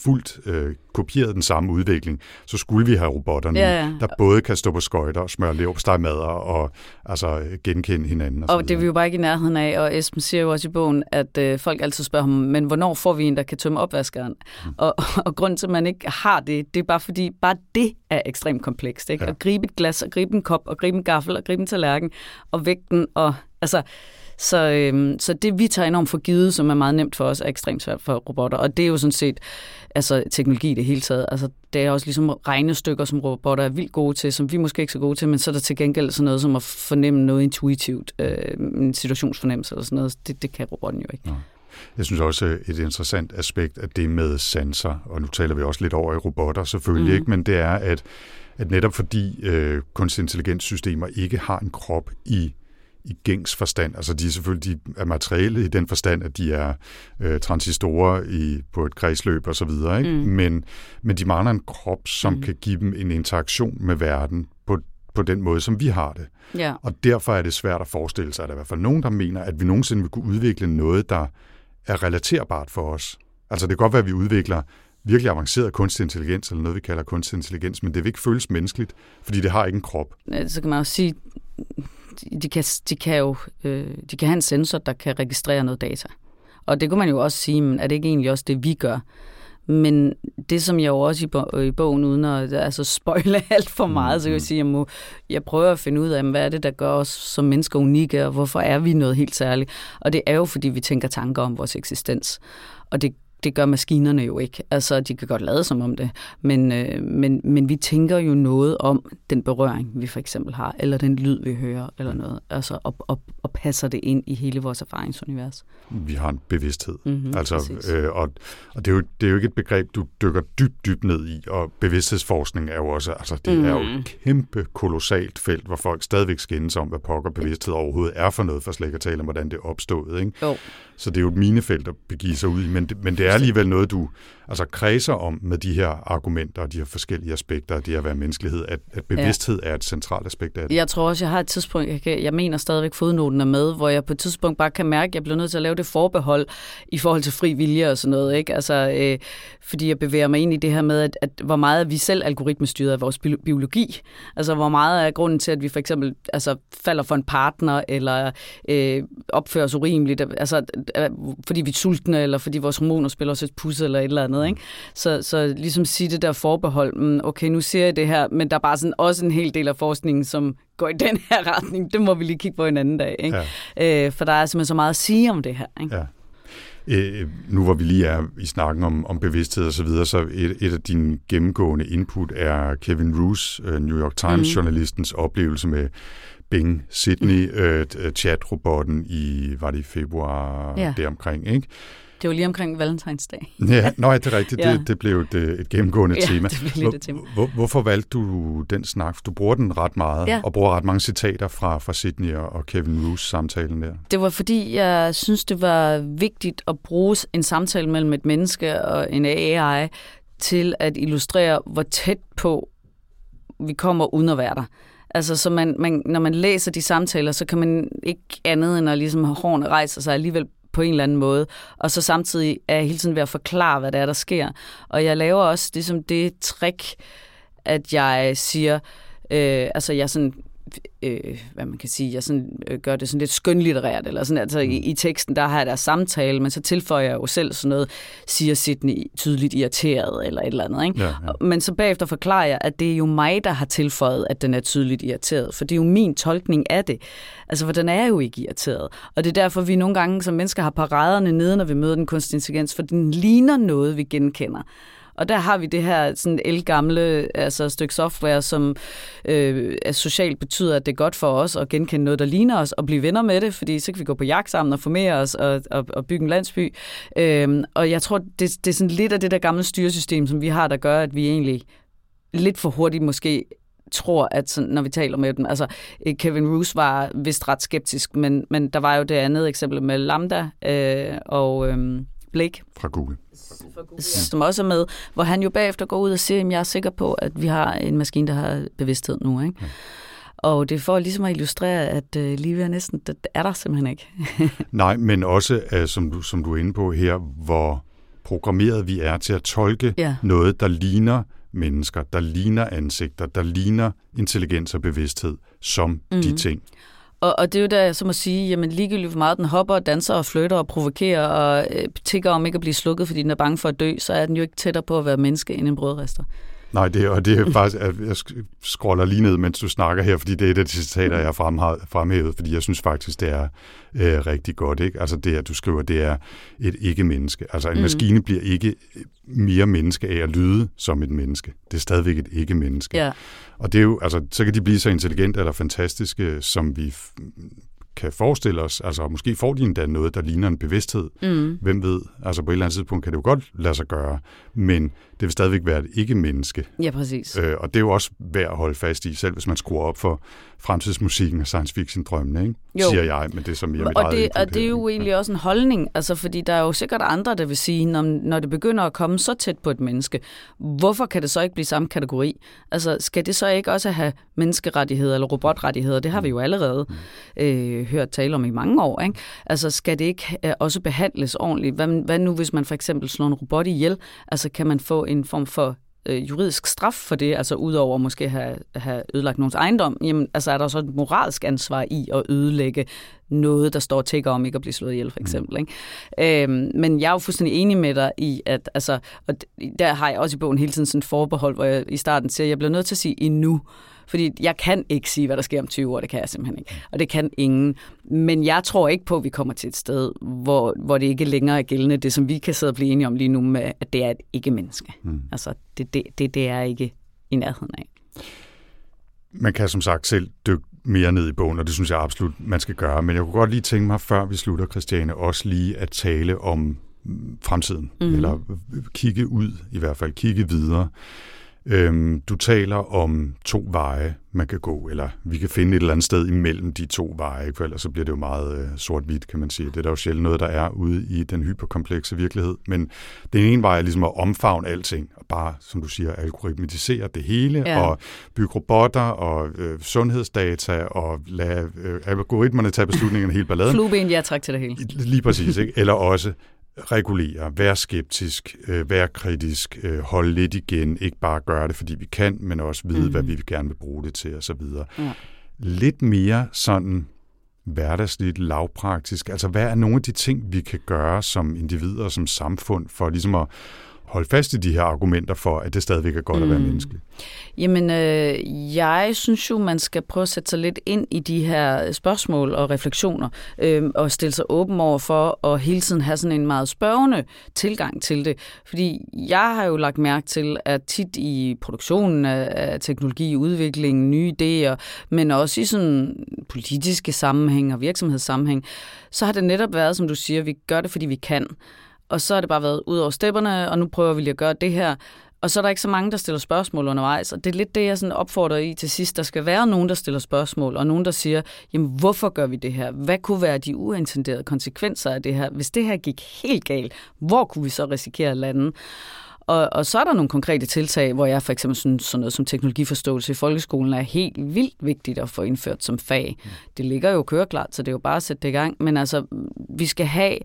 fuldt øh, kopieret den samme udvikling, så skulle vi have robotterne, Ja, ja. der både kan stå på skøjter og smøre leverpostejmadder og altså, genkende hinanden. Og, Og det er vi jo bare ikke i nærheden af, og Esben siger jo også i bogen, at øh, folk altid spørger ham, men hvornår får vi en, der kan tømme opvaskeren? Mm. Og, og grunden til, at man ikke har det, det er bare fordi, bare det er ekstremt komplekst. Ikke? Ja. At gribe et glas, og gribe en kop, og gribe en gaffel, og gribe en tallerken, og vægte den, og altså... Så, øhm, så det, vi tager enormt for givet, som er meget nemt for os, er ekstremt svært for robotter. Og det er jo sådan set altså, teknologi i det hele taget. Altså, det er også ligesom regnestykker, som robotter er vildt gode til, som vi måske ikke er så gode til, men så er der til gengæld sådan noget som at fornemme noget intuitivt, øh, en situationsfornemmelse eller sådan noget. Det, det kan robotten jo ikke. Jeg synes også et interessant aspekt af det med sanser, og nu taler vi også lidt over i robotter selvfølgelig, mm. Ikke? men det er, at, at netop fordi øh, kunstig intelligenssystemer ikke har en krop i i gængs forstand. Altså de er selvfølgelig de er materielle i den forstand, at de er øh, transistorer i, på et kredsløb og så videre. Ikke? Mm. Men, men de mangler en krop, som Mm. kan give dem en interaktion med verden på, på den måde, som vi har det. Ja. Og derfor er det svært at forestille sig, at der er i hvert fald nogen, der mener, at vi nogensinde vil kunne udvikle noget, der er relaterbart for os. Altså det kan godt være, at vi udvikler virkelig avanceret kunstig intelligens, eller noget, vi kalder kunstig intelligens, men det vil ikke føles menneskeligt, fordi det har ikke en krop. Så kan man jo sige, de- kan, de kan jo øh, de kan have en sensor, der kan registrere noget data. Og det kunne man jo også sige, men er det ikke egentlig også det, vi gør? Men det, som jeg jo også i, bo- i bogen, uden at altså, spoile alt for meget, så kan jeg sige, at jeg, må, jeg prøver at finde ud af, hvad er det, der gør os som mennesker unikke, og hvorfor er vi noget helt særligt? Og det er jo, fordi vi tænker tanker om vores eksistens. Og det, det gør maskinerne jo ikke. Altså, de kan godt lade som om det, men, øh, men, men vi tænker jo noget om den berøring, vi for eksempel har, eller den lyd, vi hører, eller noget, altså, og, og, og passer det ind i hele vores erfaringsunivers. Vi har en bevidsthed. Mm-hmm, Altså, øh, og og det, er jo, det er jo ikke et begreb, du dykker dybt, dybt ned i, og bevidsthedsforskning er jo også, altså det mm. er jo Mhm. et kæmpe, kolossalt felt, hvor folk stadigvæk skændes om, hvad pokker bevidsthed overhovedet er for noget, for slet ikke at tale om, hvordan det er opstået. Ikke? Jo. Så det er jo et minefelt at begive sig ud i, men det, men det er alligevel noget, du altså kredser om med de her argumenter og de her forskellige aspekter af det at være menneskelighed, at, at bevidsthed ja. er et centralt aspekt af det. Jeg tror også, jeg har et tidspunkt, jeg, kan, jeg mener stadigvæk fodnoten er med, hvor jeg på et tidspunkt bare kan mærke, at jeg bliver nødt til at lave det forbehold i forhold til fri vilje og sådan noget. Ikke? Altså, øh, fordi jeg bevæger mig ind i det her med, at, at hvor meget er vi selv algoritmestyret af vores bio- biologi. Altså hvor meget er grunden til, at vi for eksempel altså, falder for en partner, eller øh, opfører os urimeligt, altså, fordi vi er sultne, eller fordi vores hormoner spiller os et pus eller et eller andet. Ikke? Så, så ligesom sige det der forbehold, mm, okay, nu ser jeg det her, men der er bare sådan også en hel del af forskningen, som går i den her retning. Det må vi lige kigge på en anden dag. Ikke? Ja. Øh, for der er simpelthen så meget at sige om det her. Ikke? Ja. Øh, nu hvor vi lige er i snakken om, om bevidsthed og så videre, så et, et af dine gennemgående input er Kevin Roos, øh, New York Times-journalistens oplevelse med Bing Sydney, mm. øh, chat-robotten i, var det i februar Ja. deromkring, ikke? Det var lige omkring valentinsdag. Ja, nej, det er rigtigt. Ja. Det, det blev et, øh, et gennemgående Ja, tema. det blev lidt et tema. Hvor, hvorfor valgte du den snak? Du bruger den ret meget, Ja. og bruger ret mange citater fra, fra Sydney og, Kevin Roos samtalen der. Det var fordi, jeg synes, det var vigtigt at bruge en samtale mellem et menneske og en AI til at illustrere, hvor tæt på vi kommer uden at være der. Altså, så man, man, når man læser de samtaler, så kan man ikke andet end at ligesom hårene rejser sig alligevel på en eller anden måde. Og så samtidig er jeg hele tiden ved at forklare, hvad der er, der sker. Og jeg laver også ligesom det trick, at jeg siger, øh, altså jeg sådan øh, hvad man kan sige, jeg sådan, øh, gør det sådan lidt skønlitterært, eller sådan, altså i, i teksten, der har jeg der samtale, men så tilføjer jeg jo selv sådan noget, siger Sydney tydeligt irriteret, eller et eller andet, ikke? Ja, ja. Men så bagefter forklarer jeg, at det er jo mig, der har tilføjet, at den er tydeligt irriteret, for det er jo min tolkning af det. Altså, for den er jo ikke irriteret. Og det er derfor, vi nogle gange som mennesker har paraderne nede, når vi møder den kunstig intelligens, for den ligner noget, vi genkender. Og der har vi det her sådan elgamle altså stykke software, som øh, er socialt betyder, at det er godt for os at genkende noget, der ligner os, og blive venner med det, fordi så kan vi gå på jagt sammen og formere os og, og, og bygge en landsby. Øh, og jeg tror, det, det er sådan lidt af det der gamle styresystem, som vi har, der gør, at vi egentlig lidt for hurtigt måske tror, at sådan, når vi taler med dem, altså øh, Kevin Roos var vist ret skeptisk, men, men der var jo det andet eksempel med Lambda øh, og øh, Blake, Fra Google. som også er med, hvor han jo bagefter går ud og siger, at jeg er sikker på, at vi har en maskine, der har bevidsthed nu. Ikke? Og det er for ligesom at illustrere, at øh, livet er næsten, det er der simpelthen ikke. Nej, men også, uh, som, du, som du er inde på her, hvor programmeret vi er til at tolke Ja. noget, der ligner mennesker, der ligner ansigter, der ligner intelligens og bevidsthed som mm. de ting. Og, og det er jo da som at sige, jamen ligegyldigt hvor meget den hopper og danser og flytter og provokerer og øh, tigger om ikke at blive slukket, fordi den er bange for at dø, så er den jo ikke tættere på at være menneske end en brødrester. Nej, det, og det er faktisk, jeg scroller lige ned, mens du snakker her, fordi det er et af de citater, jeg har fremhævet, fordi jeg synes faktisk, det er øh, rigtig godt. Ikke? Altså det, at du skriver, det er et ikke-menneske. Altså en mm. maskine bliver ikke mere menneske af at lyde som et menneske. Det er stadigvæk et ikke-menneske. Ja. Og det er jo, altså, så kan de blive så intelligente eller fantastiske, som vi kan forestille os. Altså, måske får de endda noget, der ligner en bevidsthed. Mm. Hvem ved? Altså, på et eller andet tidspunkt kan det jo godt lade sig gøre, men det vil stadigvæk være et ikke-menneske. Ja, præcis. Øh, og det er jo også værd at holde fast i, selv hvis man skruer op for fremtidsmusikken og science fiction-drømmene, ikke? Jo. siger jeg, men det er så mere mit og det, og det er jo egentlig også en holdning, altså fordi der er jo sikkert andre, der vil sige, når, når det begynder at komme så tæt på et menneske, hvorfor kan det så ikke blive samme kategori? Altså skal det så ikke også have menneskerettigheder eller robotrettigheder? Det har vi jo allerede øh, hørt tale om i mange år. Ikke? Altså skal det ikke øh, også behandles ordentligt? Hvad, hvad nu hvis man for eksempel slår en robot ihjel? Altså kan man få en form for øh, juridisk straf for det, altså udover måske at have, have ødelagt nogens ejendom, jamen, altså er der så et moralsk ansvar i at ødelægge noget, der står og tigger om ikke at blive slået ihjel, for eksempel. Ikke? Øhm, men jeg er jo fuldstændig enig med dig i, at altså, og der har jeg også i bogen hele tiden sådan et forbehold, hvor jeg i starten siger, at jeg bliver nødt til at sige endnu, fordi jeg kan ikke sige, hvad der sker om 20 år, det kan jeg simpelthen ikke. Og det kan ingen. Men jeg tror ikke på, at vi kommer til et sted, hvor, hvor det ikke længere er gældende, det som vi kan sidde og blive enige om lige nu, med, at det er et ikke-menneske. Mm. Altså, det, det, det, det er ikke i nærheden af. Man kan som sagt selv dykke mere ned i bogen, og det synes jeg absolut, man skal gøre. Men jeg kunne godt lige tænke mig, før vi slutter, Christiane, også lige at tale om fremtiden. Mm. Eller kigge ud, i hvert fald kigge videre. Øhm, du taler om to veje, man kan gå, eller vi kan finde et eller andet sted imellem de to veje, for ellers så bliver det jo meget øh, sort-hvidt, kan man sige. Det er der jo sjældent noget, der er ude i den hyperkomplekse virkelighed. Men den ene vej er ligesom at omfavne alting, og bare, som du siger, algoritmisere det hele, Ja. og bygge robotter og øh, sundhedsdata, og lade øh, algoritmerne tage beslutningerne hele balladen. Flueben, ja tak til det hele. Lige præcis, ikke? Eller også regulere, være skeptisk, øh, være kritisk, øh, holde lidt igen, ikke bare gøre det, fordi vi kan, men også vide, mm-hmm. hvad vi gerne vil bruge det til osv. Ja. Lidt mere sådan hverdagsligt, lavpraktisk. Altså, hvad er nogle af de ting, vi kan gøre som individer som samfund for ligesom at holde fast i de her argumenter for, at det stadigvæk er godt mm. at være menneskelig? Jamen, øh, jeg synes jo, man skal prøve at sætte sig lidt ind i de her spørgsmål og refleksioner, øh, og stille sig åben over for, at hele tiden have sådan en meget spørgende tilgang til det. Fordi jeg har jo lagt mærke til, at tit i produktionen af, teknologi, udvikling, nye idéer, men også i sådan politiske sammenhæng og virksomhedssammenhæng, så har det netop været, som du siger, vi gør det, fordi vi kan. Og så har det bare været ud over stepperne, og nu prøver vi lige at gøre det her. Og så er der ikke så mange, der stiller spørgsmål undervejs. Og det er lidt det, jeg sådan opfordrer i til sidst. Der skal være nogen, der stiller spørgsmål, og nogen, der siger, jamen hvorfor gør vi det her? Hvad kunne være de uintenderede konsekvenser af det her? Hvis det her gik helt galt, hvor kunne vi så risikere at lande? Og, og så er der nogle konkrete tiltag, hvor jeg for eksempel synes, sådan noget som teknologiforståelse i folkeskolen er helt vildt vigtigt at få indført som fag. Det ligger jo køreklart, så det er jo bare at sætte det i gang. Men altså, vi skal have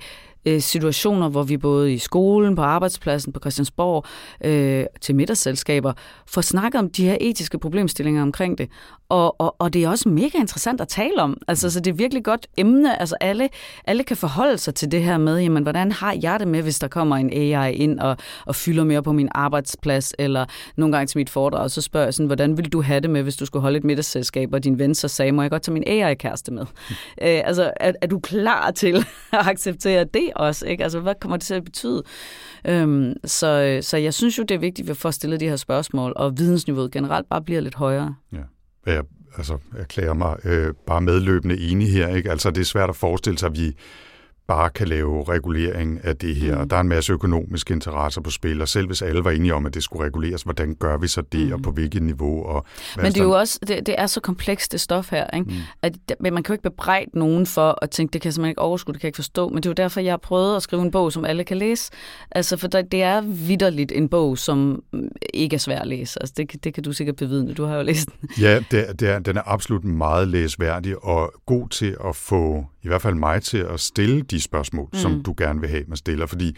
øh, situationer, hvor vi både i skolen, på arbejdspladsen, på Christiansborg, øh, til middagsselskaber, får snakket om de her etiske problemstillinger omkring det. Og, og, og det er også mega interessant at tale om. Altså, så det er virkelig godt emne. Altså, alle, alle kan forholde sig til det her med, jamen, hvordan har jeg det med, hvis der kommer en AI ind og, og fylder mere på min arbejdsplads, eller nogle gange til mit foredrag, så spørger jeg sådan, hvordan ville du have det med, hvis du skulle holde et middagsselskab, og din ven så sagde, må jeg godt tage min AI-kæreste med? Øh, altså, er, er du klar til at acceptere det også? Ikke? Altså, hvad kommer det til at betyde? Øhm, så, øh, så jeg synes jo, det er vigtigt, at vi får stillet de her spørgsmål, og vidensniveauet generelt bare bliver lidt højere. Ja. Jeg altså, erklærer mig øh, bare medløbende enig her. Ikke? Altså, det er svært at forestille sig, at vi bare kan lave regulering af det her. Mm. Der er en masse økonomiske interesser på spil, og selv hvis alle var enige om, at det skulle reguleres, hvordan gør vi så det, mm. og på hvilket niveau? Og Men det er jo også, det, det er så komplekst, det stof her, ikke? Mm. At, men man kan jo ikke bebrejde nogen for at tænke, det kan jeg simpelthen ikke overskue, det kan jeg ikke forstå. Men det er jo derfor, jeg har prøvet at skrive en bog, som alle kan læse. Altså, for der, det er vidderligt en bog, som mm, ikke er svær at læse. Altså, det, kan- det kan du sikkert bevidne, du har jo læst den. Ja, det, det er, den er absolut meget læsværdig og god til at få, i hvert fald mig til at stille de spørgsmål, mm. som du gerne vil have, man stiller. Fordi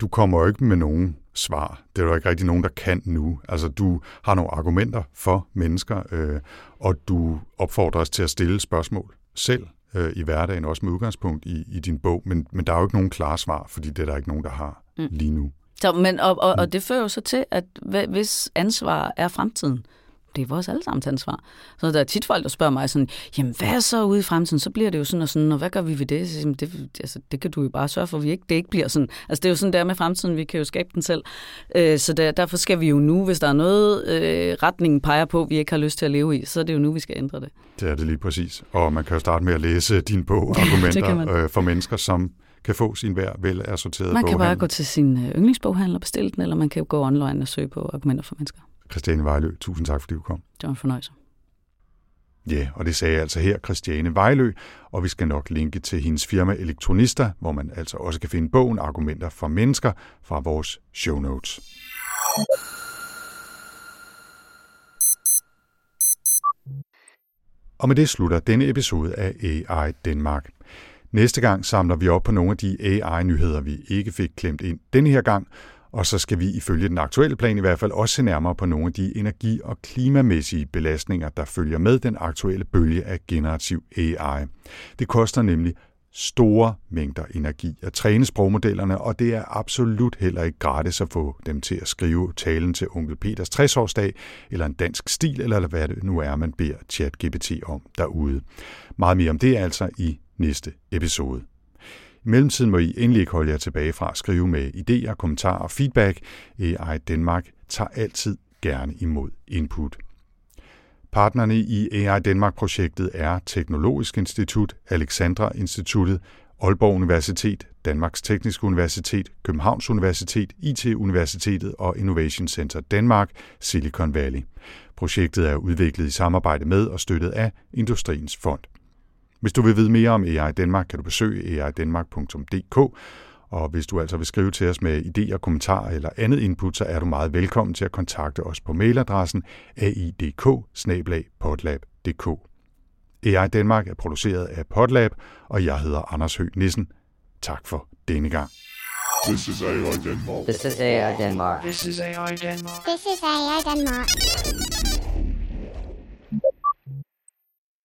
du kommer jo ikke med nogen svar. Det er jo ikke rigtig nogen, der kan nu. Altså, du har nogle argumenter for mennesker, øh, og du opfordrer os til at stille spørgsmål selv øh, i hverdagen, også med udgangspunkt i, i din bog, men, men der er jo ikke nogen klare svar, fordi det er der ikke nogen, der har mm. lige nu. Så, men, og, og, og det fører jo så til, at hvis ansvar er fremtiden, det er vores allesammens ansvar. Så der er tit folk, der spørger mig sådan, jamen hvad er så ude i fremtiden? Så bliver det jo sådan og sådan, og hvad gør vi ved det? Så, jamen, det, altså, det kan du jo bare sørge for, at vi ikke, det ikke bliver sådan. Altså det er jo sådan der med fremtiden, vi kan jo skabe den selv. Øh, så der, derfor skal vi jo nu, hvis der er noget, øh, retningen peger på, vi ikke har lyst til at leve i, så er det jo nu, vi skal ændre det. Det er det lige præcis. Og man kan jo starte med at læse din bog, Argumenter øh, for mennesker, som kan få sin hver vel assorterede Man kan bare gå til sin øh, yndlingsboghandler og bestille den, eller man kan jo gå online og søge på argumenter for mennesker. Christiane Vejlø, tusind tak, fordi du kom. Det var en fornøjelse. Ja, og det sagde jeg altså her, Christiane Vejlø, og vi skal nok linke til hendes firma Elektronista, hvor man altså også kan finde bogen Argumenter for Mennesker fra vores show notes. Og med det slutter denne episode af AI Danmark. Næste gang samler vi op på nogle af de AI-nyheder, vi ikke fik klemt ind denne her gang, og så skal vi ifølge den aktuelle plan i hvert fald også se nærmere på nogle af de energi- og klimamæssige belastninger, der følger med den aktuelle bølge af generativ AI. Det koster nemlig store mængder energi at træne sprogmodellerne, og det er absolut heller ikke gratis at få dem til at skrive talen til onkel Peters 60-årsdag, eller en dansk stil, eller hvad det nu er, man beder ChatGPT om derude. Meget mere om det altså i næste episode. I mellemtiden må I endelig ikke holde jer tilbage fra at skrive med idéer, kommentarer og feedback. AI Danmark tager altid gerne imod input. Partnerne i AI Danmark-projektet er Teknologisk Institut, Alexandra Instituttet, Aalborg Universitet, Danmarks Tekniske Universitet, Københavns Universitet, IT-universitetet og Innovation Center Danmark, Silicon Valley. Projektet er udviklet i samarbejde med og støttet af Industriens Fond. Hvis du vil vide mere om AI Danmark, kan du besøge aidanmark.dk, og hvis du altså vil skrive til os med idéer, kommentarer eller andet input, så er du meget velkommen til at kontakte os på mailadressen aidk AI Danmark er produceret af Podlab, og jeg hedder Anders Høgh Nissen. Tak for denne gang. This is AI Denmark. This is AI Denmark. This is AI Denmark. This is AI Denmark.